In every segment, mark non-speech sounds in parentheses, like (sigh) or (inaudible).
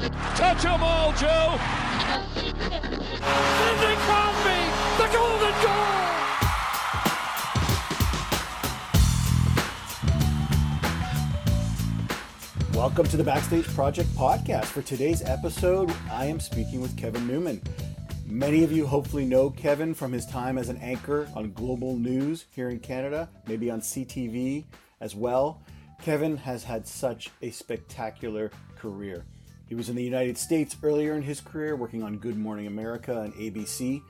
Touch 'em all, Joe. Sidney Crosby, the golden goal. Welcome to the Backstage Project podcast. For today's episode, I am speaking with Kevin Newman. Many of you hopefully know Kevin from his time as an anchor on Global News here in Canada, maybe on CTV as well. Kevin has had such a spectacular career. He was in the United States earlier in his career, working on Good Morning America and ABC.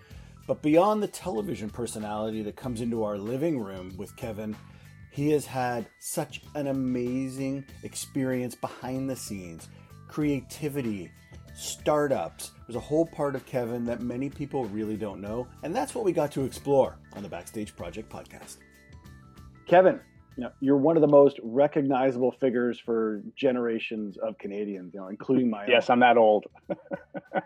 But beyond the television personality that comes into our living room with Kevin, he has had such an amazing experience behind the scenes, creativity, startups. There's a whole part of Kevin that many people really don't know, and that's what we got to explore on the Backstage Project podcast. Kevin, you know, you're one of the most recognizable figures for generations of Canadians, you know, including my Yes, own. I'm that old. (laughs) I,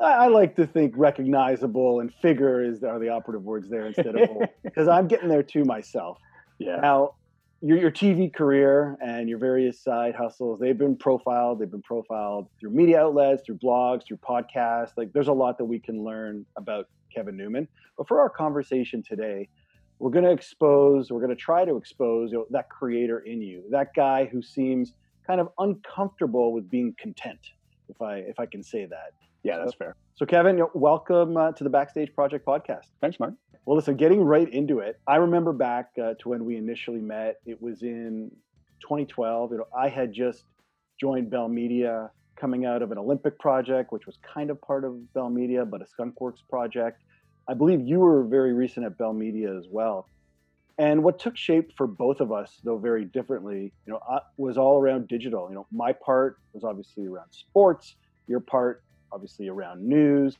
I like to think recognizable and figure is are the operative words there instead of old, (laughs) because I'm getting there too myself. yeah. Now, your, your TV career and your various side hustles, they've been profiled. They've been profiled through media outlets, through blogs, through podcasts. Like, there's a lot that we can learn about Kevin Newman. But for our conversation today, we're going to expose, we're going to try to expose you know, that creator in you, that guy who seems kind of uncomfortable with being content, if I if I can say that. Yeah, that's fair. So, Kevin, welcome uh, to the Backstage Project podcast. Thanks, Mark. Well, listen, getting right into it, I remember back uh, to when we initially met. It was in 2012. You know, I had just joined Bell Media, coming out of an Olympic project, which was kind of part of Bell Media, but a Skunkworks project. I believe you were very recent at Bell Media as well. And what took shape for both of us, though very differently, you know, uh, was all around digital. You know, my part was obviously around sports. Your part, obviously, around news.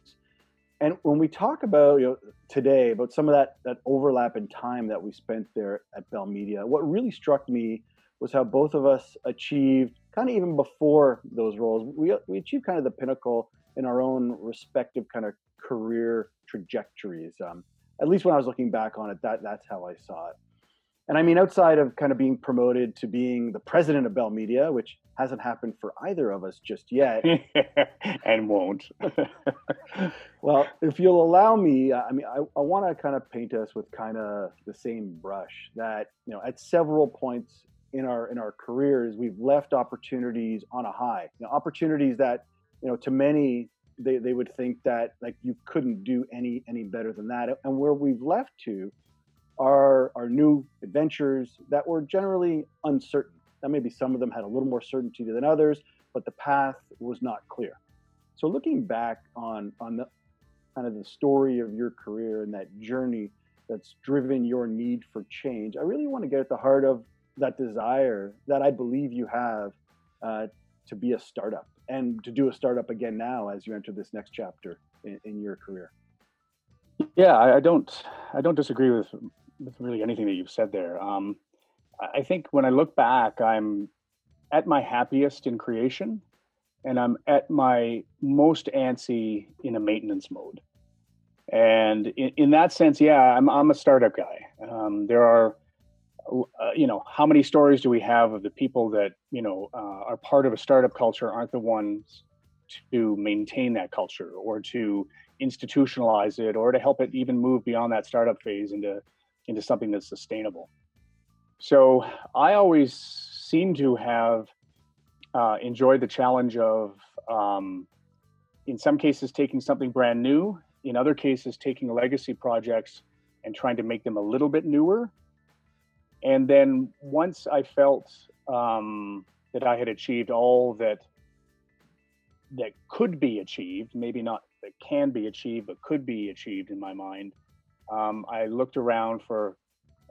And when we talk about you know today about some of that that overlap in time that we spent there at Bell Media, what really struck me was how both of us achieved kind of even before those roles, we we achieved kind of the pinnacle in our own respective kind of career trajectories. Um, at least when I was looking back on it, that that's how I saw it. And I mean, outside of kind of being promoted to being the president of Bell Media, which hasn't happened for either of us just yet, (laughs) and won't. (laughs) Well, if you'll allow me, uh, I mean, I, I want to kind of paint us with kind of the same brush that you know at several points in our in our careers we've left opportunities on a high. You know, opportunities that you know to many they, they would think that like you couldn't do any any better than that, and where we've left to are our new adventures that were generally uncertain. Now maybe some of them had a little more certainty than others, but the path was not clear. So looking back on on the kind of the story of your career and that journey that's driven your need for change, I really want to get at the heart of that desire that I believe you have uh, to be a startup and to do a startup again now as you enter this next chapter in, in your career. yeah, I, I don't. I don't disagree with with really anything that you've said there. Um, I think when I look back, I'm at my happiest in creation, and I'm at my most antsy in a maintenance mode. And in, in that sense, yeah, I'm I'm a startup guy. Um, there are, uh, you know, how many stories do we have of the people that you know uh, are part of a startup culture aren't the ones to maintain that culture or to institutionalize it or to help it even move beyond that startup phase into into something that's sustainable. So I always seem to have uh, enjoyed the challenge of, um, in some cases, taking something brand new. In other cases, taking legacy projects and trying to make them a little bit newer. And then once I felt um, that I had achieved all that that could be achieved, maybe not that can be achieved, but could be achieved in my mind. Um, I looked around for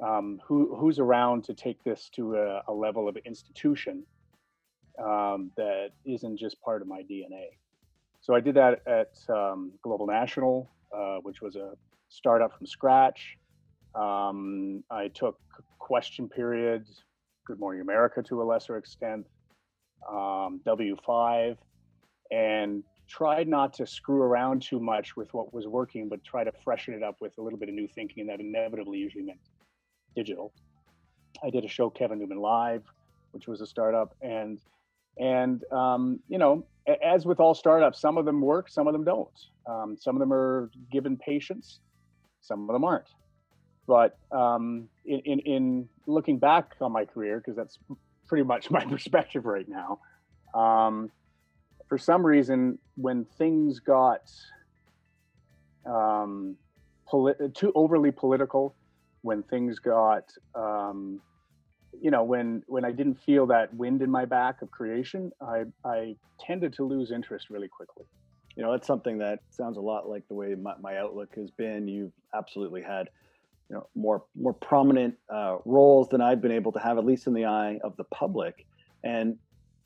um, who, who's around to take this to a, a level of institution um, that isn't just part of my DNA. So I did that at um, Global National, uh, which was a startup from scratch. Um, I took Question Period, Good Morning America to a lesser extent, um, W5, and tried not to screw around too much with what was working, but try to freshen it up with a little bit of new thinking, and that inevitably usually meant digital. I did a show, Kevin Newman Live, which was a startup, and and um, you know, as with all startups, some of them work, some of them don't. Um, some of them are given patience, some of them aren't. But um, in, in, in, looking back on my career, because that's pretty much (laughs) my perspective right now, um, for some reason, when things got um, too overly political, when things got um, you know when when i didn't feel that wind in my back of creation i i tended to lose interest really quickly. You know that's something that sounds a lot like the way my, my outlook has been. You've absolutely had you know more more prominent uh, roles than i've been able to have at least in the eye of the public and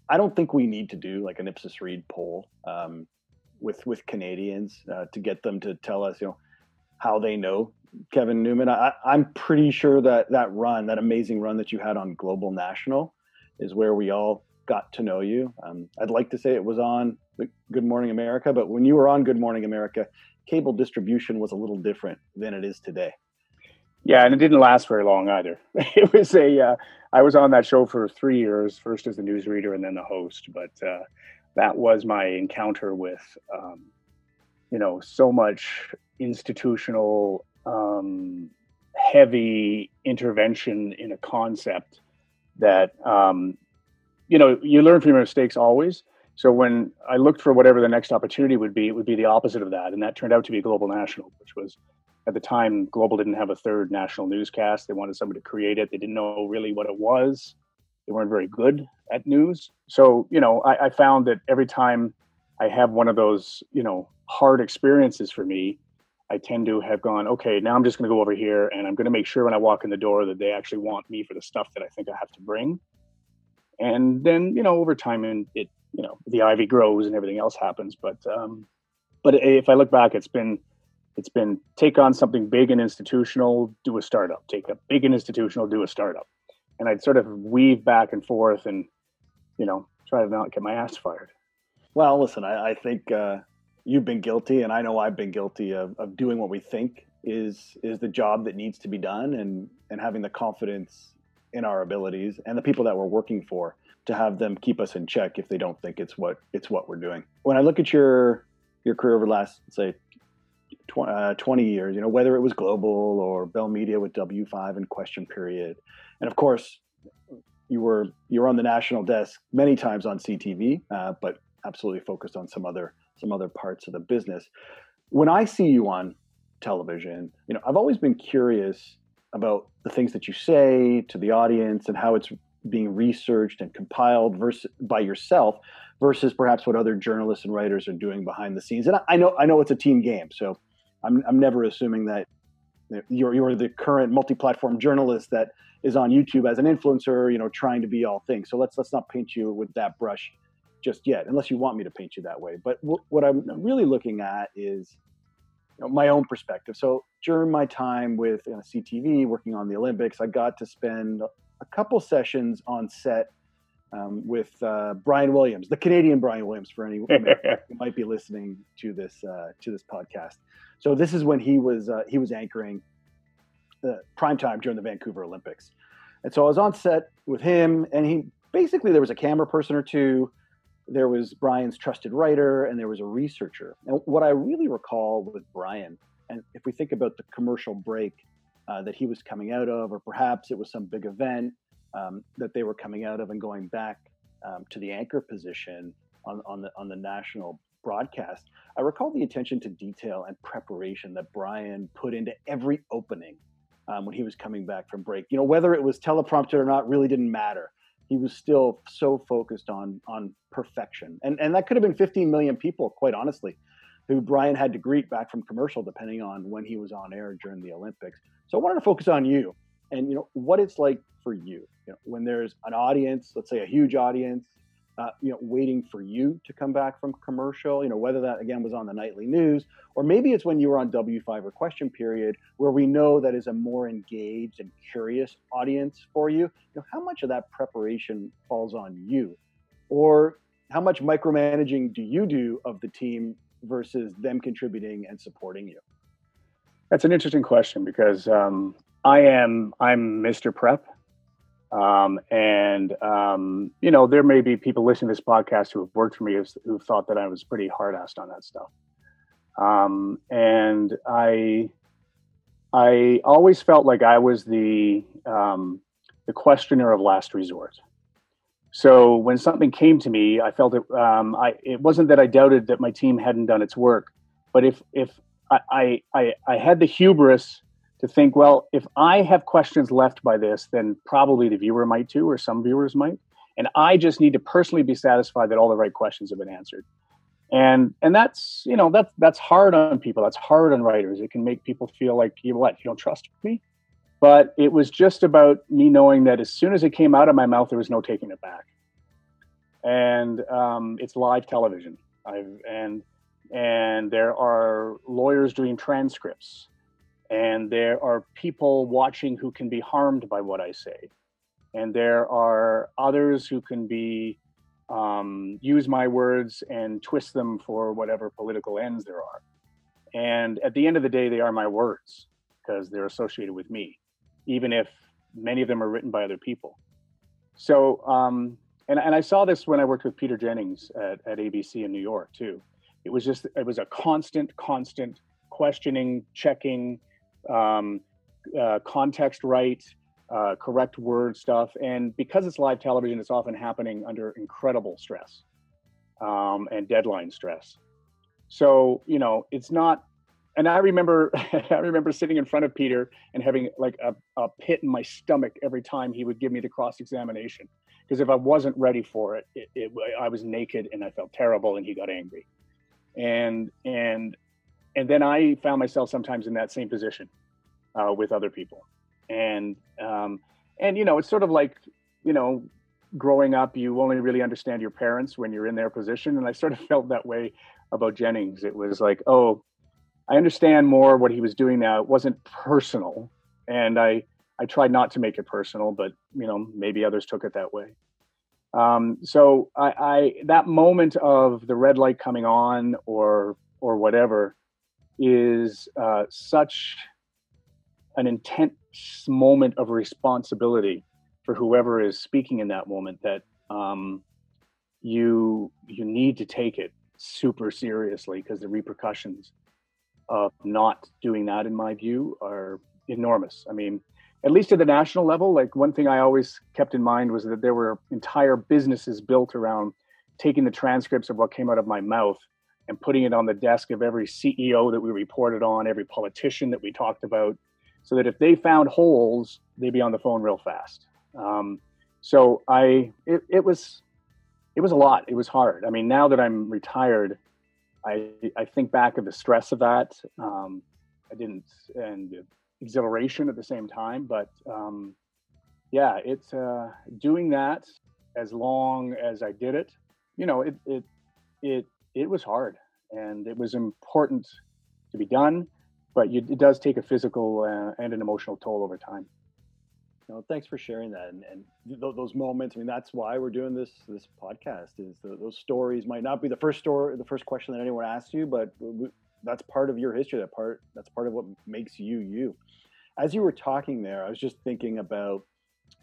i don't think we need to do like an ipsos reid poll um, with with canadians uh, to get them to tell us you know how they know Kevin Newman. I, am pretty sure that that run, that amazing run that you had on Global National, is where we all got to know you. Um, I'd like to say it was on Good Morning America, but when you were on Good Morning America, cable distribution was a little different than it is today. Yeah, and it didn't last very long either. (laughs) It was a. Uh, I was on that show for three years, first as the newsreader and then the host. But uh, that was my encounter with, um, you know, so much institutional um, heavy intervention in a concept that um, you know you learn from your mistakes always so when i looked for whatever the next opportunity would be it would be the opposite of that and that turned out to be global national which was at the time global didn't have a third national newscast they wanted somebody to create it they didn't know really what it was they weren't very good at news so you know I, I found that every time i have one of those you know hard experiences for me I tend to have gone, okay, now I'm just going to go over here and I'm going to make sure when I walk in the door that they actually want me for the stuff that I think I have to bring. And then, you know, over time and it, you know, the ivy grows and everything else happens. But, um, but if I look back, it's been, it's been take on something big and institutional, do a startup, take a big and institutional, do a startup. And I'd sort of weave back and forth and, you know, try to not get my ass fired. Well, listen, I, I think, uh, you've been guilty, and I know I've been guilty of, of doing what we think is is the job that needs to be done, and and having the confidence in our abilities and the people that we're working for to have them keep us in check if they don't think it's what it's what we're doing. When I look at your your career over the last say 20, uh, 20 years, you know whether it was global or Bell Media with W5 and Question Period, and of course you were you were on the national desk many times on CTV, uh, but absolutely focused on some other some other parts of the business. When I see you on television, you know, I've always been curious about the things that you say to the audience and how it's being researched and compiled versus by yourself versus perhaps what other journalists and writers are doing behind the scenes. And I know I know it's a team game, so I'm I'm never assuming that you're you're the current multi-platform journalist that is on YouTube as an influencer, you know, trying to be all things. So let's let's not paint you with that brush just yet, unless you want me to paint you that way. But w- what I'm really looking at is you know, my own perspective. So during my time with you know, CTV, working on the Olympics, I got to spend a couple sessions on set um, with uh, Brian Williams, the Canadian Brian Williams, for anyone (laughs) who might be listening to this uh, to this podcast. So this is when he was uh, he was anchoring the prime time during the Vancouver Olympics, and so I was on set with him, and he basically there was a camera person or two there was Brian's trusted writer and there was a researcher. And what I really recall with Brian, and if we think about the commercial break uh, that he was coming out of, or perhaps it was some big event um, that they were coming out of and going back um, to the anchor position on, on the on the national broadcast, I recall the attention to detail and preparation that Brian put into every opening um, when he was coming back from break. You know, whether it was teleprompter or not really didn't matter he was still so focused on on perfection. And and that could have been 15 million people, quite honestly, who Brian had to greet back from commercial, depending on when he was on air during the Olympics. So I wanted to focus on you and you know what it's like for you, you know, when there's an audience, let's say a huge audience, uh, you know, waiting for you to come back from commercial, you know, whether that again was on the nightly news, or maybe it's when you were on W5 or question period, where we know that is a more engaged and curious audience for you. You know, how much of that preparation falls on you? Or how much micromanaging do you do of the team versus them contributing and supporting you? That's an interesting question because um, I am I'm Mr. Prep. Um, and um, you know, there may be people listening to this podcast who have worked for me who've thought that I was pretty hard assed on that stuff. Um, and I, I always felt like I was the um, the questioner of last resort. So when something came to me, I felt it. Um, I it wasn't that I doubted that my team hadn't done its work, but if if I I I had the hubris to think, well, if I have questions left by this, then probably the viewer might too, or some viewers might. And I just need to personally be satisfied that all the right questions have been answered. And and that's you know that's that's hard on people. That's hard on writers. It can make people feel like you know what you don't trust me. But it was just about me knowing that as soon as it came out of my mouth, there was no taking it back. And um, it's live television. I've and and there are lawyers doing transcripts and there are people watching who can be harmed by what I say, and there are others who can be um, use my words and twist them for whatever political ends there are. And at the end of the day, they are my words because they're associated with me, even if many of them are written by other people. So, um, and, and I saw this when I worked with Peter Jennings at, at ABC in New York too. It was just, it was a constant, constant questioning, checking, um, uh, context right, uh, correct word stuff. And because it's live television, it's often happening under incredible stress um, and deadline stress. So, you know, it's not, and I remember, (laughs) I remember sitting in front of Peter and having like a, a pit in my stomach every time he would give me the cross examination. Because if I wasn't ready for it, it, it, I was naked and I felt terrible and he got angry. And, and and then I found myself sometimes in that same position uh, with other people, and um, and you know it's sort of like you know growing up you only really understand your parents when you're in their position, and I sort of (laughs) felt that way about Jennings. It was like oh, I understand more what he was doing now. It wasn't personal, and I I tried not to make it personal, but you know maybe others took it that way. Um, so I, I that moment of the red light coming on or or whatever is uh, such an intense moment of responsibility for whoever is speaking in that moment that um, you you need to take it super seriously because the repercussions of not doing that, in my view, are enormous. I mean, at least at the national level, like one thing I always kept in mind was that there were entire businesses built around taking the transcripts of what came out of my mouth and putting it on the desk of every CEO that we reported on, every politician that we talked about, so that if they found holes, they'd be on the phone real fast. Um, so I, it, it was, it was a lot. It was hard. I mean, now that I'm retired, I, I think back of the stress of that. Um, I didn't, and exhilaration at the same time, but um, yeah, it's uh, doing that as long as I did it. You know, it, it, it it was hard and it was important to be done, but you, it does take a physical uh, and an emotional toll over time. No, thanks for sharing that and, and th- those moments. I mean, that's why we're doing this this podcast. Is the, those stories might not be the first story, the first question that anyone asks you, but that's part of your history. That part that's part of what makes you you. As you were talking there, I was just thinking about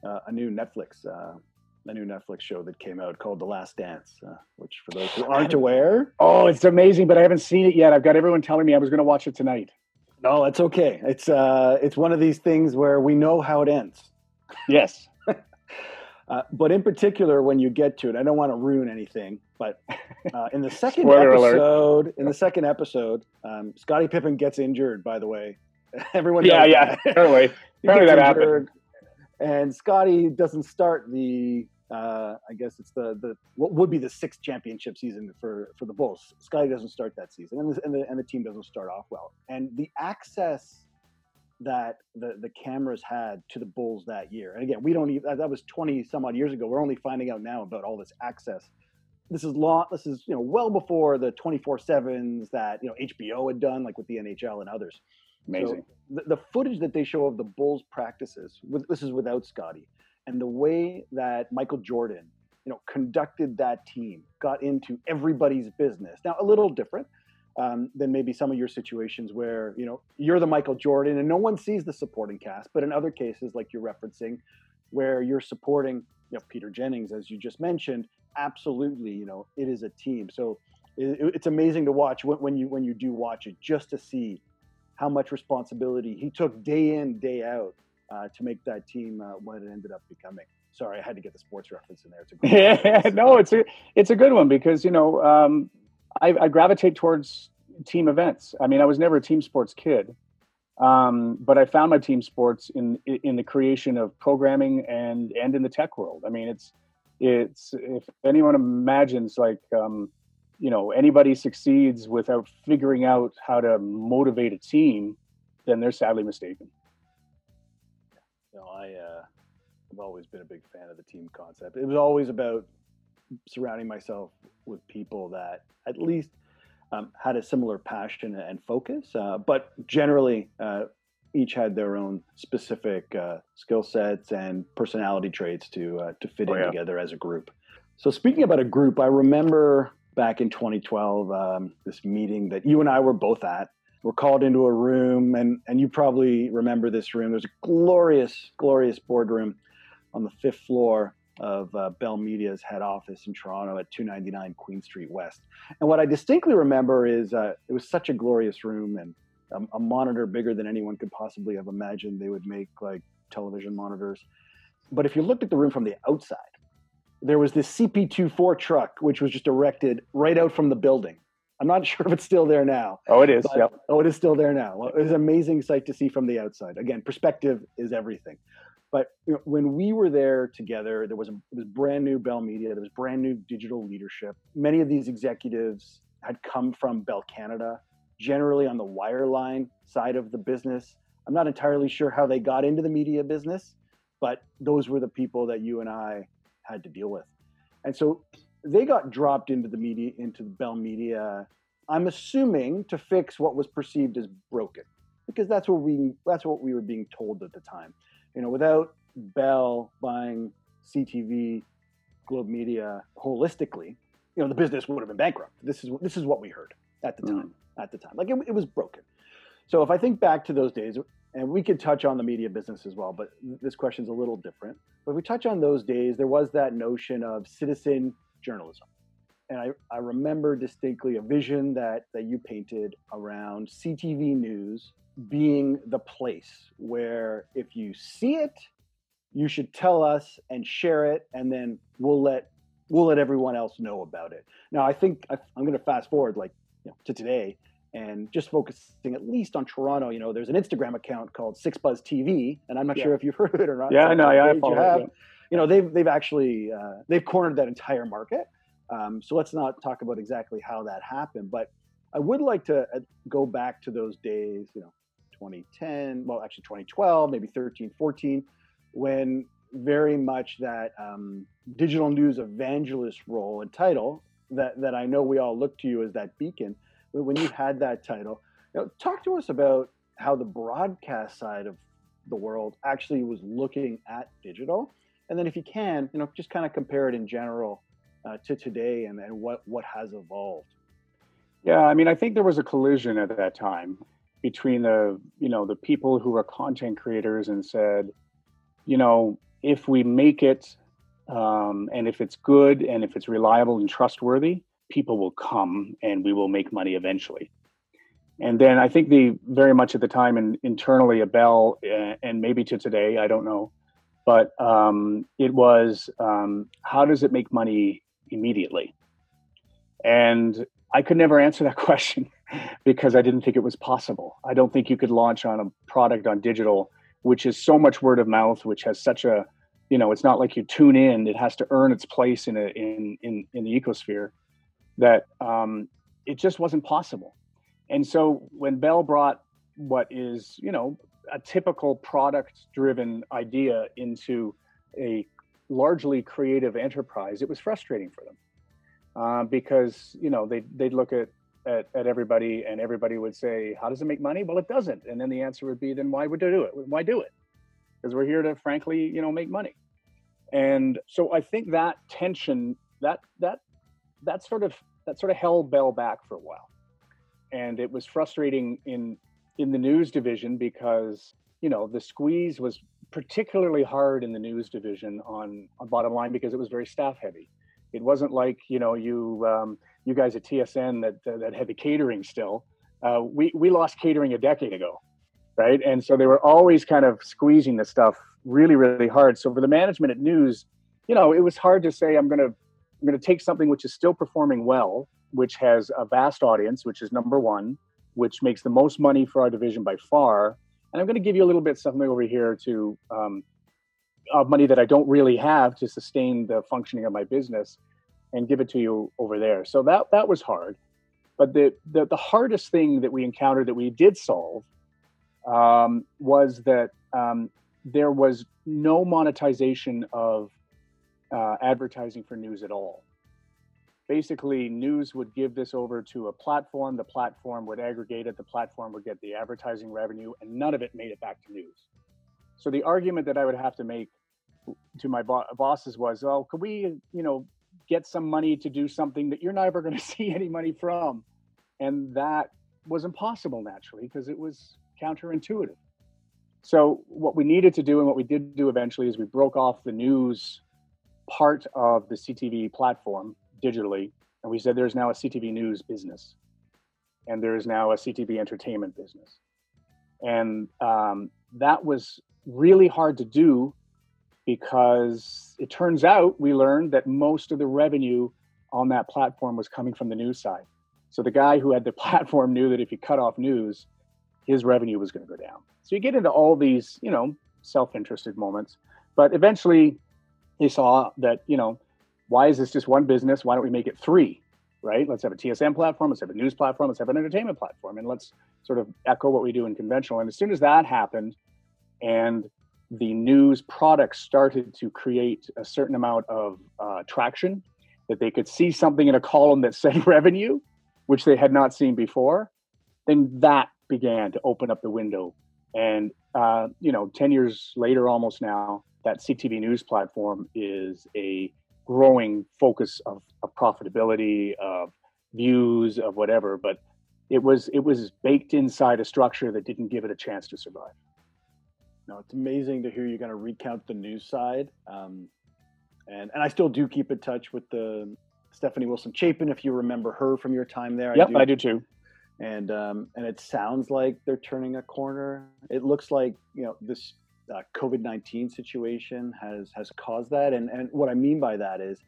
uh, a new Netflix uh, a new Netflix show that came out called The Last Dance, uh, which for those who aren't aware, oh, it's amazing, but I haven't seen it yet. I've got everyone telling me I was going to watch it tonight. No, it's okay. It's uh, it's one of these things where we know how it ends. Yes. (laughs) uh, but in particular, when you get to it, I don't want to ruin anything. But uh, in the second episode, alert. in the second episode, um, Scottie Pippen gets injured. By the way, (laughs) everyone. Yeah, yeah. Apparently, (laughs) apparently that happened. And Scotty doesn't start the uh, I guess it's the the what would be the sixth championship season for for the Bulls. Scotty doesn't start that season, and the, and the and the team doesn't start off well. And the access that the the cameras had to the Bulls that year, and again, we don't even that was twenty some odd years ago. We're only finding out now about all this access. This is long. This is you know well before the twenty four sevens that you know HBO had done, like with the NHL and others. Amazing. So the, the footage that they show of the Bulls practices, with, this is without Scotty, and the way that Michael Jordan, you know, conducted that team, got into everybody's business. Now, a little different um, than maybe some of your situations where you know you're the Michael Jordan and no one sees the supporting cast. But in other cases, like you're referencing, where you're supporting you know Peter Jennings as you just mentioned absolutely you know it is a team so it, it's amazing to watch when, when you when you do watch it just to see how much responsibility he took day in day out uh, to make that team uh, what it ended up becoming sorry i had to get the sports reference in there it's a yeah (laughs) no it's a it's a good one because you know um, I, I gravitate towards team events i mean i was never a team sports kid um, but I found my team sports in in the creation of programming and and in the tech world. I mean, it's it's if anyone imagines like um, you know anybody succeeds without figuring out how to motivate a team, then they're sadly mistaken. You know, I uh, I've always been a big fan of the team concept. It was always about surrounding myself with people that at least um, had a similar passion and focus, uh, but generally uh, each had their own specific uh, skill sets and personality traits to uh, to fit oh, in yeah. together as a group. So speaking about a group, I remember back in 2012 um, this meeting that you and I were both at. We're called into a room, and and you probably remember this room. There's a glorious, glorious boardroom on the fifth floor of uh, Bell Media's head office in Toronto at 299 Queen Street West. And what I distinctly remember is uh, it was such a glorious room and a, a, monitor bigger than anyone could possibly have imagined they would make like television monitors. But if you looked at the room from the outside, there was this CP24 truck, which was just erected right out from the building. I'm not (laughs) sure if it's still there now. Oh, it is. Yep. Oh, it is still there now. Well, it was an amazing sight to see from the outside. Again, perspective is everything. But you know, when we were there together, there was a, it was brand new Bell Media. There was brand new digital leadership. Many of these executives had come from Bell Canada, generally on the wireline side of the business. I'm not entirely sure how they got into the media business, but those were the people that you and I had to deal with. And so they got dropped into the media, into Bell Media. I'm assuming to fix what was perceived as broken, because that's what we that's what we were being told at the time you know, without Bell buying CTV, Globe Media holistically, you know, the business would have been bankrupt. This is this is what we heard at the time. Mm. At the time, like it, it was broken. So if I think back to those days, and we could touch on the media business as well, but this question's a little different. But if we touch on those days, there was that notion of citizen journalism. And I, I remember distinctly a vision that, that you painted around CTV News being the place where if you see it, you should tell us and share it, and then we'll let we'll let everyone else know about it. Now, I think I, am going to fast forward like you know, to today and just focusing at least on Toronto. You know, there's an Instagram account called 6ixBuzzTV, and I'm not yeah. sure if you've (laughs) heard of it or not. Yeah, I know. Yeah, I follow you have. It, You know, they've they've actually uh, they've cornered that entire market. Um, so let's not talk about exactly how that happened, but I would like to uh, go back to those days. You know, 2010, well, actually 2012, maybe 13, 14, when very much that um, digital news evangelist role and title that, that I know we all look to you as that beacon. When you had that title, you know, talk to us about how the broadcast side of the world actually was looking at digital. And then if you can, you know, just kind of compare it in general uh, to today and, and what, what has evolved. Yeah, I mean, I think there was a collision at that time between the you know the people who are content creators and said you know if we make it um, and if it's good and if it's reliable and trustworthy people will come and we will make money eventually and then i think the very much at the time and internally a bell uh, and maybe to today i don't know but um, it was um, how does it make money immediately and i could never answer that (laughs) question because I didn't think it was possible. I don't think you could launch on a product on digital, which is so much word of mouth, which has such a, you know, it's not like you tune in; it has to earn its place in a in in in the ecosphere. That um, it just wasn't possible. And so when Bell brought what is, you know, a typical product-driven idea into a largely creative enterprise, it was frustrating for them. Uh, because you know they they'd look at at, at everybody and everybody would say how does it make money? Well it doesn't. And then the answer would be then why would they do it? Why do it? Because we're here to frankly you know make money. And so i think that tension that that that sort of that sort of held bell back for a while. And it was frustrating in in the news division because you know the squeeze was particularly hard in the news division on on bottom line because it was very staff heavy. It wasn't like you know you um, you guys at TSN that that had the catering still. Uh, we we lost catering a decade ago, right? And so they were always kind of squeezing the stuff really really hard. So for the management at news, you know, it was hard to say I'm gonna I'm gonna take something which is still performing well, which has a vast audience, which is number one, which makes the most money for our division by far. And I'm going to give you a little bit something over here to um, money that I don't really have to sustain the functioning of my business, and give it to you over there. So that that was hard. But the the, the hardest thing that we encountered that we did solve um, was that um, there was no monetization of uh, advertising for news at all basically news would give this over to a platform the platform would aggregate it the platform would get the advertising revenue and none of it made it back to news. So the argument that i would have to make to my bo- bosses was oh could we you know get some money to do something that you're never going (laughs) to see any money from? And that was impossible naturally because it was counterintuitive. So what we needed to do and what we did do eventually is we broke off the news part of the ctv platform digitally, and we said there's now a CTV news business, and there is now a CTV entertainment business, and um, that was really hard to do because it turns out we learned that most of the revenue on that platform was coming from the news side. So the guy who had the (laughs) platform knew that if you cut off news, his revenue was going to go down. So you get into all these, you know, self-interested moments, but eventually he saw that, you know, why is this just one business? Why don't we make it three? Right? Let's have a TSN platform, let's have a news platform, let's have an entertainment platform, and let's sort of echo what we do in conventional. And as soon as that happened, and the news products started to create a certain amount of uh, traction, that they could see something in a column that said (laughs) revenue, which they had not seen before, then that began to open up the window. And uh, you know, ten years later, almost now, that CTV News platform is a growing focus of, of profitability, of views, of whatever. But it was it was baked inside a structure that didn't give it a chance to survive. No, it's amazing to hear you kind of recount the news side. Um, and and I still do keep in touch with the Stephanie Wilson Chapin, if you remember her from your time there. Yep, I do, I do too. And um, and it sounds like they're turning a corner. It looks like you know this uh, COVID nineteen situation has has caused that. And and what I mean by that is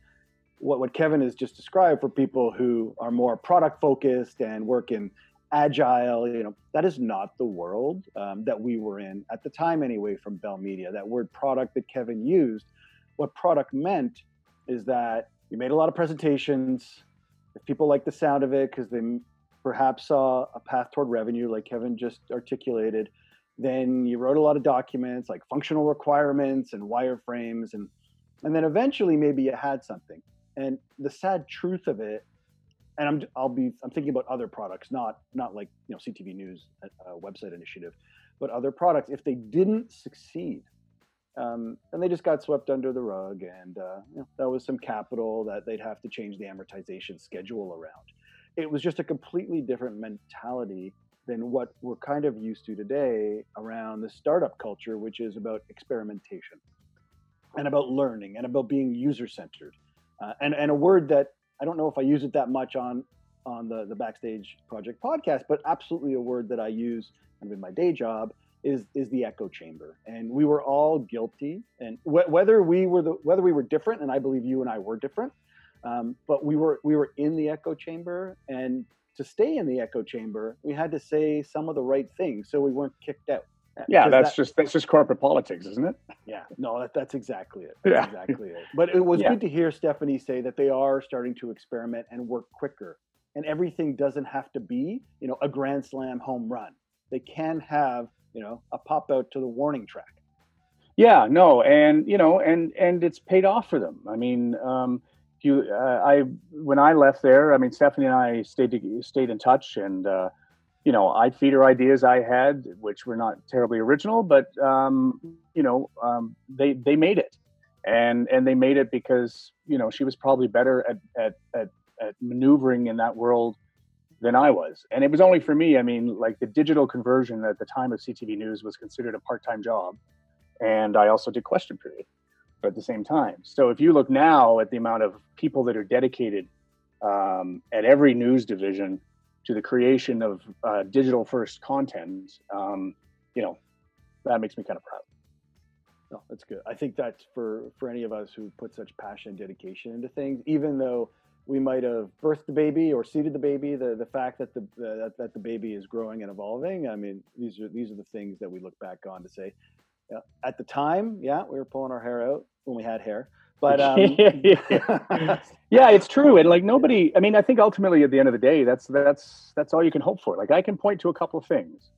what what Kevin has just described for people who are more product focused and work in agile. You know that is not the world um, that we were in at the time anyway. From Bell Media, that word product that Kevin used, what product meant is that you made a lot of presentations. If people like the sound of it because they perhaps saw a path toward revenue, like Kevin just articulated, then you wrote a lot of documents like functional requirements and wireframes and and then eventually maybe you had something. And the sad truth of it and i'm i'll be i'm thinking about other products not not like you know ctv news uh, uh, website initiative but other products. If they didn't succeed um, and they just got swept under the rug and uh, you know, that was some capital that they'd have to change the amortization schedule around. It was just a completely different mentality than what we're kind of used to today around the startup culture, which is about experimentation and about learning and about being user centered. Uh, and, and a word that I don't know if I use it that much on on the, the Backstage Project podcast, but absolutely a word that I use kind of in my day job is is the echo chamber. And we were all guilty, and wh- whether we were the whether we were different, and I believe you and I were different, um, but we were we were in the echo chamber, and to stay in the echo chamber, we had to say some of the right things so we weren't kicked out. Yeah, that's that, just that's just corporate politics, isn't it? Yeah, no, that, that's exactly it. That's yeah. exactly it. But it was yeah. good to hear Stephanie say that they are starting to experiment and work quicker. And everything doesn't have to be, you know, a grand slam home run. They can have, you know, a pop out to the warning track. Yeah, no, and you know, and and it's paid off for them. I mean, um, you, uh, I when I left there, I mean, Stephanie and I stayed stayed in touch, and uh, you know, I'd feed her ideas I had, which were not terribly original, but um, you know, um, they they made it, and and they made it because you know she was probably better at at at, at maneuvering in that world than I was, and it was only for me. I mean, like the digital conversion at the time of CTV News was considered a part time job. and I also did question period at the same time. So if you look now at the amount of people that are dedicated um, at every news division to the creation of uh, digital first content, um, you know, that makes me kind of proud. No, that's good. I think that's for for any of us who put such passion and dedication into things, even though we might have birthed the baby or seeded the baby, the the fact that the uh, that, that the baby is growing and evolving. I mean, these are these are the things that we look back on to say, yeah, at the time, yeah, we were pulling our hair out when we had hair. But (laughs) um, (laughs) yeah, it's true, and like nobody. I mean, I think ultimately, at the end of the day, that's that's that's all you can hope for. Like I can point to a couple of things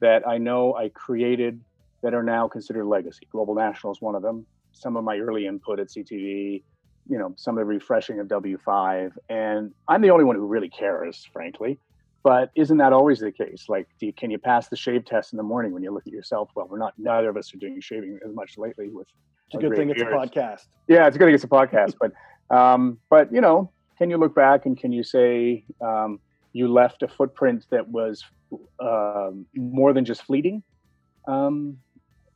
that I know I created that are now considered legacy. Global National is one of them. Some of my early input at CTV, you know, some of the refreshing of W5, and I'm the only one who really cares, frankly. But isn't that always the case? Like, you, can you pass the shave test in the morning when you look at yourself? Well, we're not. Neither of us are doing shaving as much lately. With it's a good thing it's a podcast. Yeah, it's a good thing it's a podcast. but, um, but you know, can you look back and can you say um, you left a footprint that was um, more than just fleeting? Um,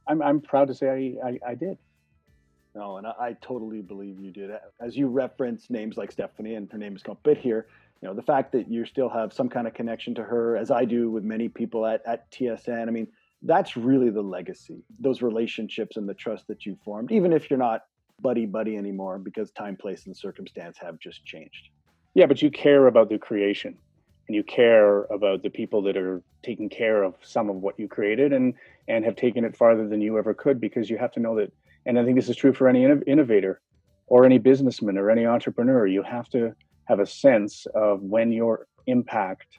I'm I'm proud to say I I, I did. No, and I, I, totally believe you did. As you reference names like Stephanie, and her name is called Bit here, you know the fact that you still have some kind of connection to her as i do with many people at, at tsn i mean that's really the legacy those relationships and the trust that you formed even if you're not buddy buddy anymore because time place and circumstance have just changed. Yeah but you care about the creation and you care about the people that are taking care of some of what you created and and have taken it farther than you ever could because you have to know that and i think this is true for any innovator or any businessman or any entrepreneur you have to have a sense of when your impact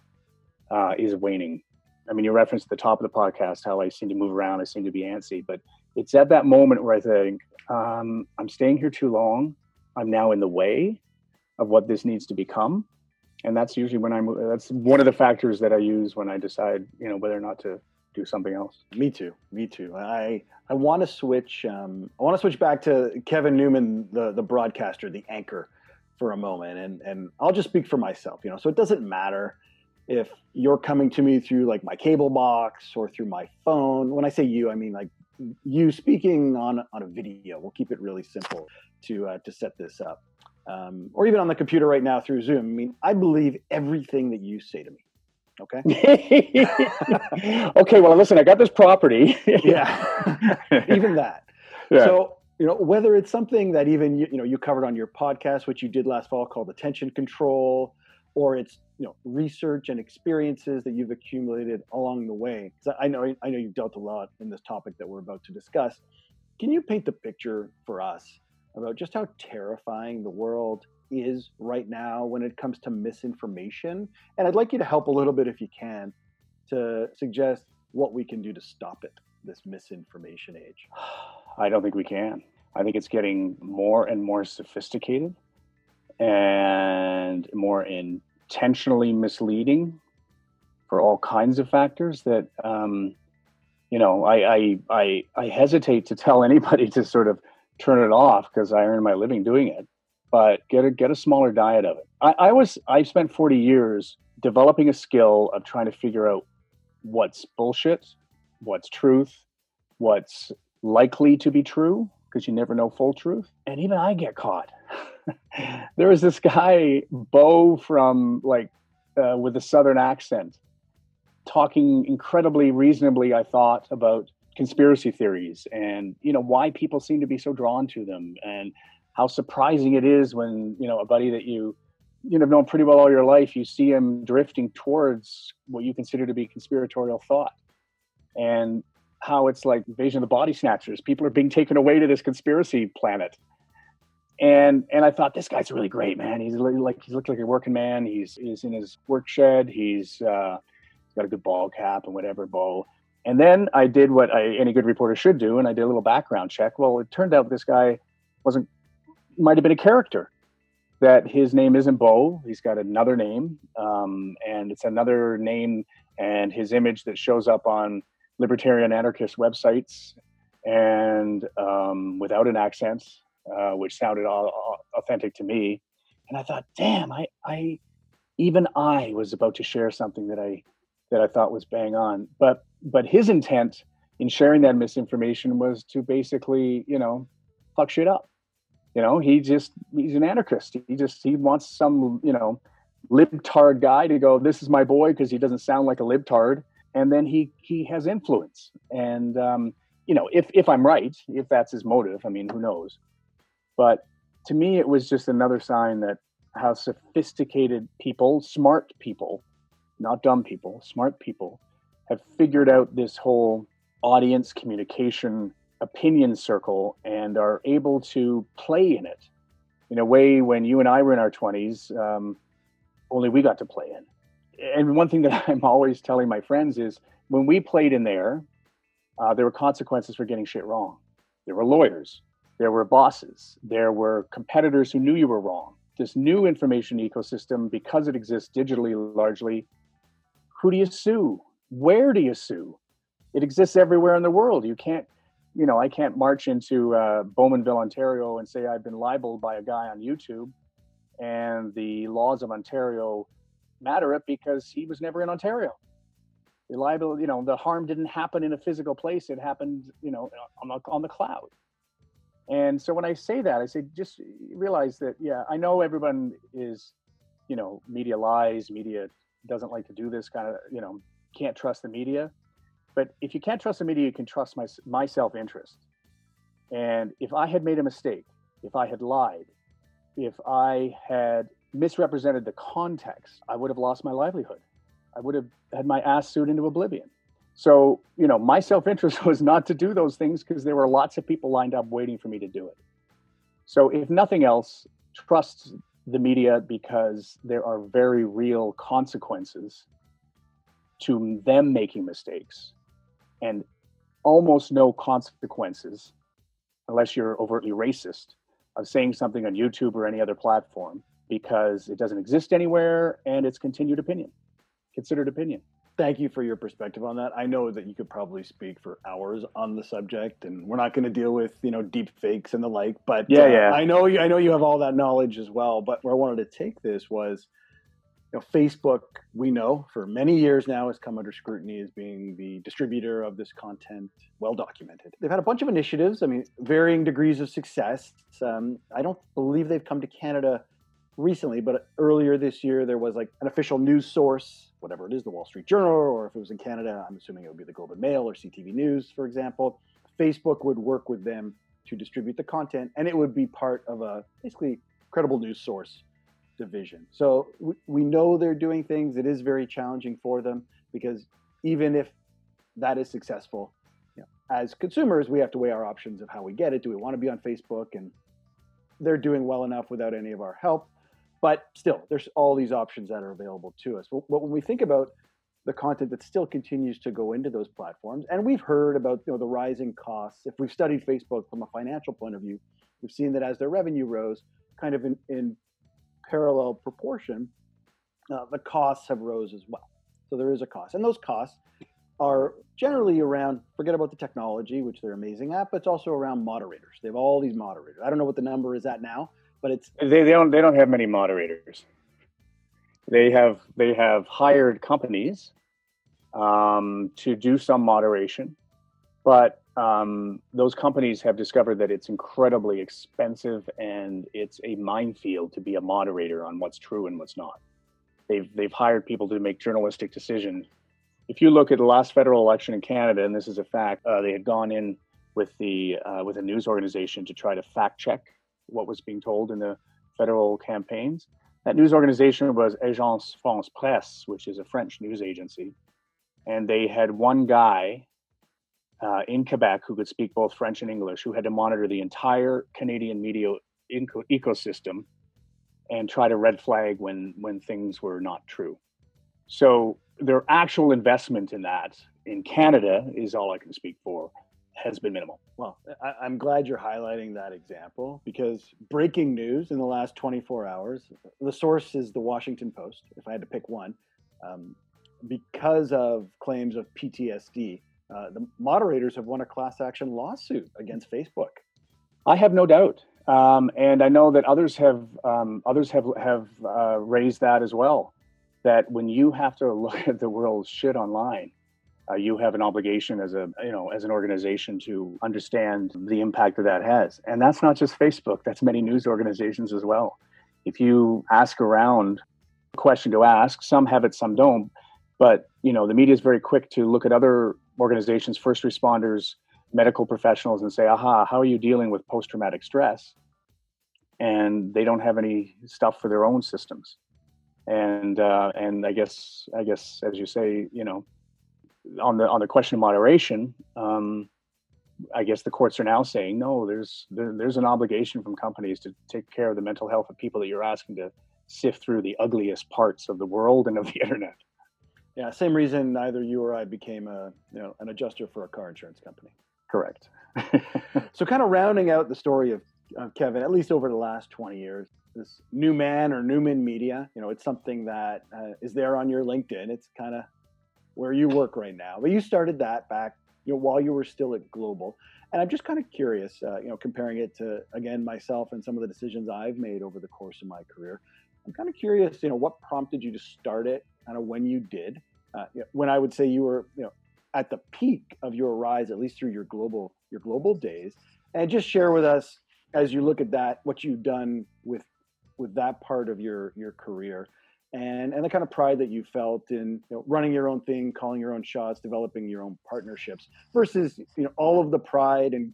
uh, is waning. I mean, you referenced the top of the podcast how I seem to move around, I seem to be antsy, but it's at that moment where I think um, I'm staying here too long. I'm now in the way of what this needs to become, and that's usually when I'm. That's one of the factors that I use when I decide, you know, whether or not to do something else. Me too. Me too. I I want to switch. Um, I want to switch back to Kevin Newman, the the broadcaster, the anchor for a moment and and I'll just speak for myself, you know. So it doesn't matter if you're coming to me through like my cable box or through my phone. When I say you, I mean like you speaking on on a video. We'll keep it really simple to uh, to set this up. Um, or even on the computer right now through Zoom. I mean, I believe everything that you say to me. Okay. (laughs) okay. Well, listen, I got this property. yeah. (laughs) even that. Yeah. So you know whether it's something that even you, you know you covered on your podcast which you did last fall called attention control or it's you know research and experiences that you've accumulated along the way. So i know i know you've dealt a lot in this topic that we're about to discuss. Can you paint the picture for us about just how terrifying the world is right now when it comes to misinformation? And i'd like you to help a little bit if you can to suggest what we can do to stop it this misinformation age (sighs) (sighs) (sighs) I don't think we can. I think it's getting more and more sophisticated and more intentionally misleading for all kinds of factors that um, you know I, I I I hesitate to tell (laughs) anybody to sort of turn it off because I earn my living doing it. But get a get a smaller diet of it. I, I was I spent 40 years developing a skill of trying to figure out what's bullshit, what's truth, what's likely to be true because you never know full truth. And even I get caught. (laughs) there was this guy, Bo, from like uh, with a southern accent, talking incredibly reasonably, I thought, about conspiracy theories and you know why people seem to be so drawn to them and how surprising it is when you know a buddy that you you know have known pretty well all your life you see him drifting towards what you consider to be conspiratorial thought and how it's like invasion of the body snatchers. People are being taken away to this conspiracy planet. And and I thought this guy's really great, man. He's like he looks like a working man. He's he's in his work shed. He's uh, got a good ball cap and whatever bow. And then I did what I, any good reporter should do, and I did a little background check. Well, it turned out this guy wasn't might have been a character. That his name isn't Bo. He's got another name, um, and it's another name and his image that shows up on libertarian anarchist websites and um, without an accent, uh, which sounded all, authentic to me. And I thought, damn, I, I, even I was about to share something that I, that I thought was bang on. But, but his intent in sharing that misinformation was to basically, you know, fuck shit up. You know, he just he's an anarchist. He just he wants some, you know, libtard guy to go, "This is my boy," because he doesn't sound like a libtard, and then he he has influence. And um, you know, if if I'm right, if that's his motive, I mean, who knows? But to me, it was just another sign that how sophisticated people, smart people, not dumb people, smart people, have figured out this whole audience communication opinion circle and are able to play in it in a way when you and I were in our 20s, um, only we got to play in. And one thing that (laughs) I'm always telling my friends is when we played in there, uh, there were consequences for getting shit wrong. There were lawyers, there were bosses, there were competitors who knew you were wrong. This new information ecosystem, because it exists digitally largely, who do you sue? Where do you sue? It exists everywhere in the world. You can't, you know, I can't march into uh, Bowmanville, Ontario, and say I've been libeled by a guy on YouTube, and the laws of Ontario matter it because he was never in Ontario. The liability, you know, the harm didn't happen in a physical place; it happened, you know, on the on the cloud. And so when I say that, I say just realize that, yeah, I know everyone is, you know, media lies, media doesn't like to do this kind of, you know, can't trust the media. But if you can't trust the media, you can trust my, my self interest. And if I had made a mistake, if I had lied, if I had misrepresented the context, I would have lost my livelihood. I would have had my ass sued into oblivion. So, you know, my self interest (laughs) was not to do those things because there were lots of people lined up waiting for me to do it. So, if nothing else, trust the media because there are very real consequences to them making mistakes and almost no consequences unless you're overtly racist of saying something on YouTube or any other platform because it doesn't exist anywhere and it's continued opinion, considered opinion thank you for your perspective on that. I know that you could probably speak for hours on the subject, and we're not going to deal with you know deep fakes and the like. But yeah, uh, yeah, I know you. I know you have all that knowledge as well. But where I wanted to take this was, you know, Facebook. We know for many years now has come under scrutiny as being the distributor of this content, well documented. They've had a bunch of initiatives. I mean, varying degrees of success. Um, I don't believe they've come to Canada recently, but earlier this year there was like an official news source, whatever it is, the Wall Street Journal, or if it was in Canada, I'm assuming it would be the Globe and Mail or CTV News, for example. Facebook would work with them to distribute the content, and it would be part of a basically credible news source division. So we, we know they're doing things. It is very challenging for them because even if that is successful, you know, as consumers, we have to weigh our options of how we get it. Do we want to be on Facebook? And they're doing well enough without any of our help but still, there's all these options that are available to us. But when we think about the content that still continues to go into those platforms, and we've heard about you know the rising costs. If we've studied Facebook from a financial point of view, we've seen that as their revenue rose, kind of in, in parallel proportion, uh, the costs have rose as well. So there is a cost, and those costs are generally around forget about the technology, which they're amazing at, but it's also around moderators. They have all these moderators. I don't know what the number is at now, but it's they, they don't they don't have many moderators. They have they have hired companies um, to do some moderation, but um, those companies have discovered that it's incredibly expensive and it's a minefield to be a moderator on what's true and what's not. They've they've hired people to make journalistic decisions. If you look at the last federal election in Canada, and this is a fact, uh, they had gone in with the uh, with a news organization to try to fact check what was being told in the federal campaigns. That news organization was Agence France Presse, which is a French news agency. And they had one guy uh, in Quebec who could speak both French and English, who had to monitor the entire Canadian media eco- ecosystem and try to red flag when when things were not true. So their actual investment in that in Canada is all I can speak for has been minimal. Well, I, am glad you're highlighting that example because breaking news in the last 24 hours, the source is the Washington Post, if I had to pick one, um, because of claims of PTSD. Uh, the moderators have won a class action lawsuit against Facebook. I have no doubt, um, and I know that others have um, others have have uh, raised that as well. That when you have to look (laughs) at the world's shit online, uh, you have an obligation as a you know as an organization to understand the impact that that has. And that's not just facebook that's many news organizations as well. If you ask around a question to ask some have it some don't. But you know the media is very quick to look at other organizations first responders medical professionals and say aha how are you dealing with post-traumatic stress? And they don't have any stuff for their own systems. And uh, and i guess i guess as you say you know on the on the question of moderation, um, I guess the courts are now saying no. There's there, there's an obligation from companies to take care of the mental health of people that you're asking to sift through the ugliest parts of the world and of the (laughs) internet. Yeah, same reason neither you or I became a you know an adjuster for a car insurance company. Correct. (laughs) so, kind of rounding out the story of, of Kevin, at least over the last 20 years, this Newman or Newman Media, you know, it's something that uh, is there on your LinkedIn. It's kind of where you work right now. But you started that back, you know, while you were still at Global. And I'm just kind of curious, uh, you know, comparing it to again myself and some of the decisions I've made over the course of my career. I'm kind of curious, you know, what prompted you to start it, kind of when you did. Uh, when I would say you were, you know, at the peak of your rise, at least through your global your global days, and just share with us as you look at that what you've done with with that part of your your career and and the kind of pride that you felt in you know, running your own thing, calling your own shots, developing your own partnerships, versus you know all of the pride and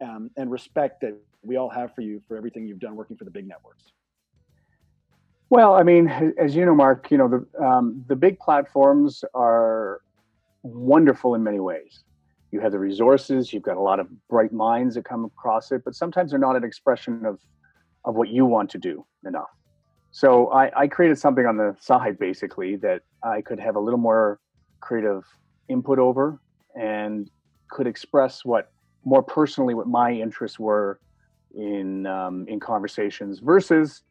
um, and respect that we all have for you for everything you've done working for the big networks. Well, I mean, as you know, Mark, you know the um, the big platforms are wonderful in many ways. You have the resources, you've got a lot of bright minds that come across it, but sometimes they're not an expression of of what you want to do enough. So I, I created something on the side basically that I could have a little more creative input over and could express what more personally what my interests were in um, in conversations versus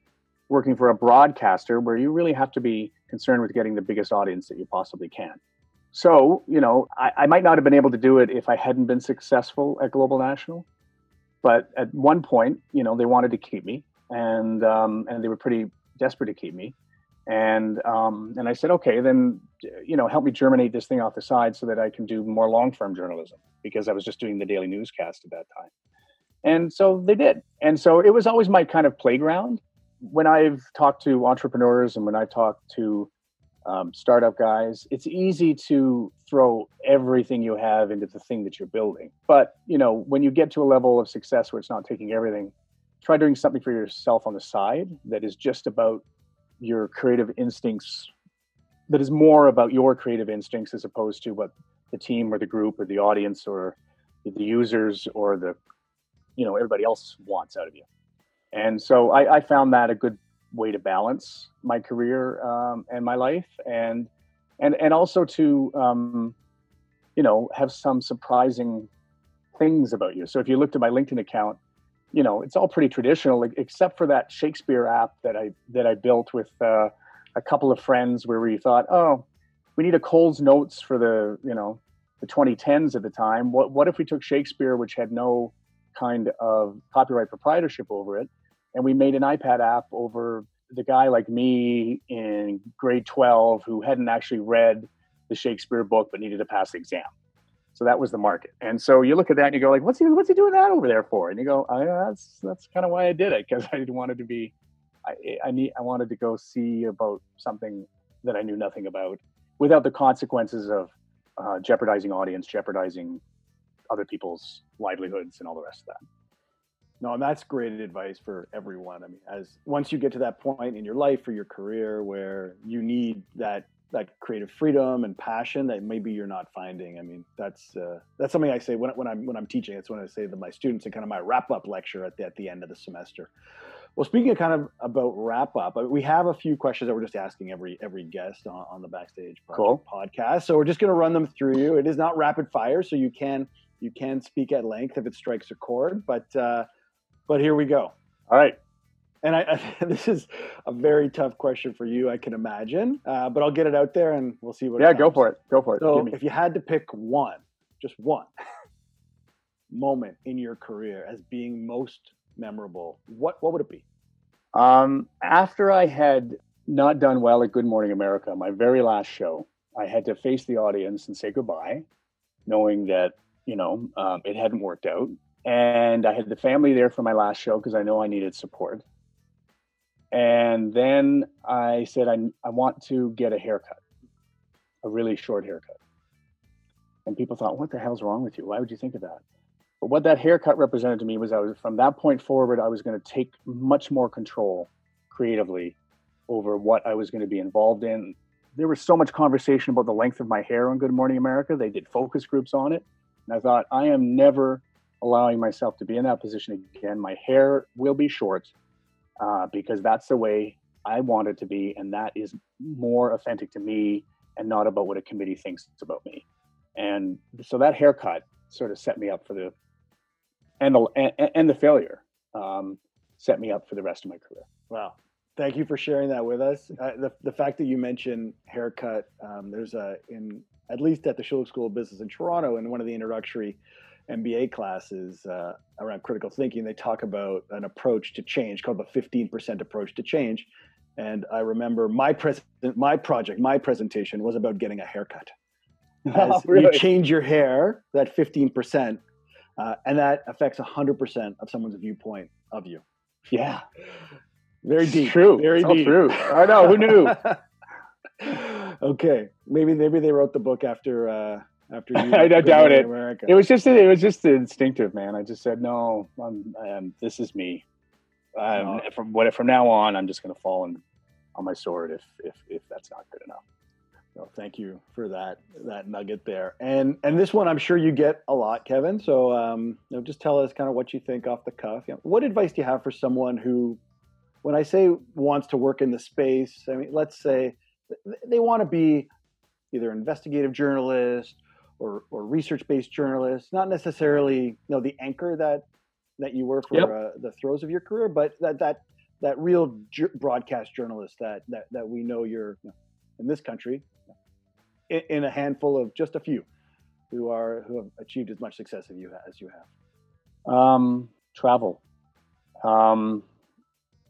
working for a broadcaster where you really have to be concerned with getting the biggest audience that you possibly can. So, you know, I, I might not have been able to do it if I hadn't been successful at Global National. But at one point, you know, they wanted to keep me and um, and they were pretty desperate to keep me. And um, and I said, okay, then you know, help me germinate this thing off the side so that I can do more long form journalism because I was just doing the daily newscast at that time. And so they did. And so it was always my kind of playground. When I've talked to entrepreneurs and when I talk to um, startup guys, it's easy to throw everything you have into the thing that you're building. But you know, when you get to a level of success where it's not taking everything, try doing something for yourself on the side that is just about your creative instincts that is more about your creative instincts as opposed to what the team or the group or the audience or the users or the you know everybody else wants out of you. And so i, I found that a good way to balance my career um, and my life and and and also to um, you know have some surprising things about you. So if you looked at my linkedin account you know it's all pretty traditional except for that shakespeare app that i that i built with uh, a couple of friends where we thought oh we need a cole's notes for the you know the 2010s at the time. What what if we took shakespeare which had no kind of copyright proprietorship over it and we made an ipad app over the guy like me in grade 12 who hadn't actually read the shakespeare book but needed to pass the exam so that was the market. And so you look at that and you go like, what's he, what's he doing that over there for? And you go, yeah, that's, that's kind of why I did it. Cause I wanted to be, I, I need, I wanted to go see about something that I knew nothing about without the consequences of uh, jeopardizing audience, jeopardizing other people's livelihoods and all the rest of that. No, and that's great advice for everyone. I mean, as once you get to that point in your life or your career where you need that that creative freedom and passion that maybe you're not finding. I mean, that's uh, that's something I say when, when I'm when I'm teaching. It's when I say to my students in kind of my wrap up lecture at the, at the end of the semester. Well, speaking of kind of about wrap up, we have a few questions that we're just asking every every guest on, on the backstage cool. podcast. So we're just going to run them through you. It is not rapid fire, so you can you can speak at length if it strikes a chord. But uh, but here we go. All right and I, (laughs) I, this is a very tough question for you, I can imagine. Uh, but I'll get it out there, and we'll see what. Yeah, go for it. Go for it. So, if you had to pick one, just one (laughs) moment in your career as being most memorable, what what would it be? Um, after I had not done well at Good Morning America, my very last show, I had to face the audience and say goodbye, knowing that you know um, it hadn't worked out. And I had the family there for my last show because I know I needed support. And then I said, I, I want to get a haircut, a really short haircut. And people thought, what the hell's wrong with you? Why would you think of that? But what that haircut represented to me was I was from that point forward, I was going to take much more control creatively over what I was going to be involved in. There was so much conversation about the length of my hair on Good Morning America. They did focus groups on it. And I thought, I am never allowing myself to be in that position again. My hair will be short uh, because that's the way I want it to be. And that is more authentic to me and not about what a committee thinks about me. And so that haircut sort of set me up for the and the and, the failure um, set me up for the rest of my career. Wow. Thank you for sharing that with us. Uh, the, the fact that you mentioned haircut, um, there's a, in at least at the Schulich School of Business in Toronto, in one of the introductory MBA classes uh, around critical thinking, they talk about an approach to change called the 15% approach to change. And I remember my present, my project, my presentation was about getting a haircut. (laughs) Oh, really? you change your hair, that 15%, uh, and that affects 100% of someone's viewpoint of you. Yeah. Very deep. True. Very it's deep. true. I know. Who knew? (laughs) okay. Maybe maybe they wrote the book after uh, after you. (laughs) I doubt it. America. It was just it was just instinctive, man. I just said no. I'm, I'm this is me. Um, From what from now on, I'm just going to fall on, on my sword if if if that's not good enough. Well, thank you for that that nugget there. And and this one I'm sure you get a lot, Kevin. So um, you know, just tell us kind of what you think off the cuff. You know, what advice do you have for someone who, when I say wants to work in the space, I mean, let's say they want to be either investigative journalist or, or research-based journalist, not necessarily you know the anchor that that you were for yep. uh, the throes of your career, but that that that real ju- broadcast journalist that that that we know you're you know, in this country in, in, a handful of just a few who are who have achieved as much success as you as you have. Um, travel. Um,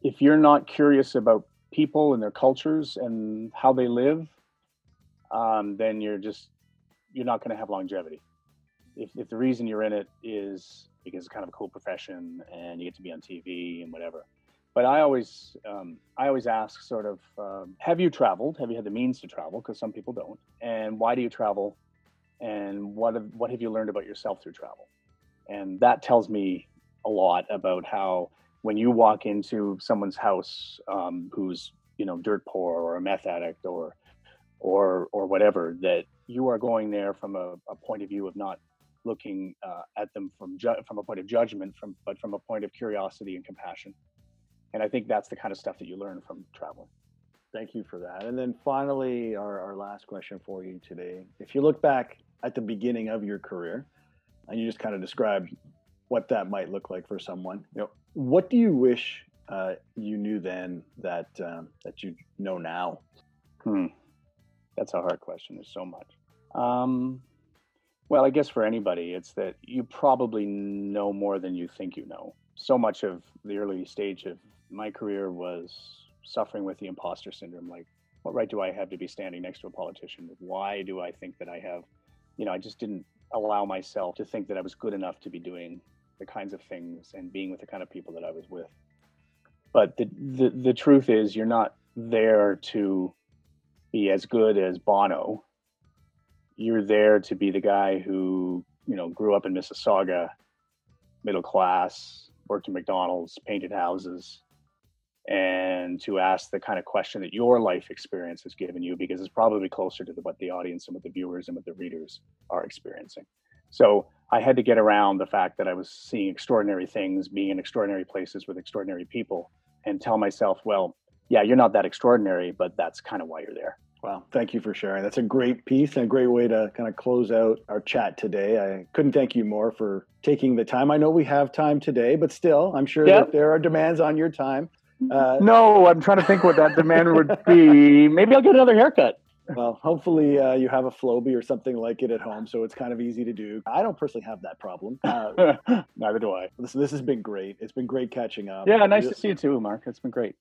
if you're not curious about people and their cultures and how they live, um, then you're just you're not going to have longevity. If, if the reason you're in it is because it's kind of a cool profession and you get to be on TV and whatever. But I always, um, I always ask sort of, um, have you traveled? Have you had the means to travel? Because some people don't. And why do you travel? And what have, what have you learned about yourself through travel? And that tells me a lot about how when you walk into someone's house um, who's you know dirt poor or a meth addict or or or whatever that you are going there from a, a point of view of not looking uh, at them from ju- from a point of judgment from but from a point of curiosity and compassion. And i think that's the kind of stuff that you learn from traveling. Thank you for that. And then finally our, our last question for you today. If you look back at the beginning of your career and you just kind of described what that might look like for someone you know what do you wish uh, you knew then that um, that you know now? Hmm that's a hard question. There's so much. Um, well, I guess for anybody, it's that you probably know more than you think you know. So much of the early stage of my career was suffering with the imposter syndrome. Like, what right do I have to be standing next to a politician? Why do I think that I have, you know, I just didn't allow myself to think that I was good enough to be doing the kinds of things and being with the kind of people that I was with. But the, the, the truth is, you're not there to be as good as Bono. You're there to be the guy who, you know, grew up in Mississauga, middle class, worked in McDonald's, painted houses, and to ask the kind of question that your life experience has given you because it's probably closer to the, what the audience and what the viewers and what the readers are experiencing. So I had to get around the fact that I was seeing extraordinary things, being in extraordinary places with extraordinary people, and tell myself, well, yeah, you're not that extraordinary, but that's kind of why you're there. Wow, thank you for sharing. That's a great piece and a great way to kind of close out our chat today. I couldn't thank you more for taking the time. I know we have time today, but still, I'm sure yep. that there are demands on your time. Uh, no, I'm trying to think what that demand would be. Maybe I'll get another haircut. Well, hopefully uh, you have a Flowbee or something like it at home, so it's kind of easy to do. I don't personally have that problem. Uh, (laughs) Neither do I. This, this has been great. It's been great catching up. Yeah, nice to see you too, Mark. It's been great.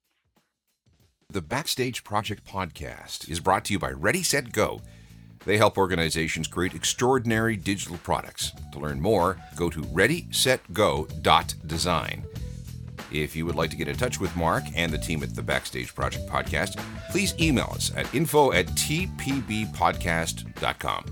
The Backstage Project podcast is brought to you by Ready Set Go. They help organizations create extraordinary digital products. To learn more, go to readysetgo.design. If you would like to get in touch with Mark and the team at the Backstage Project podcast, please email us at info at tbppodcast.com.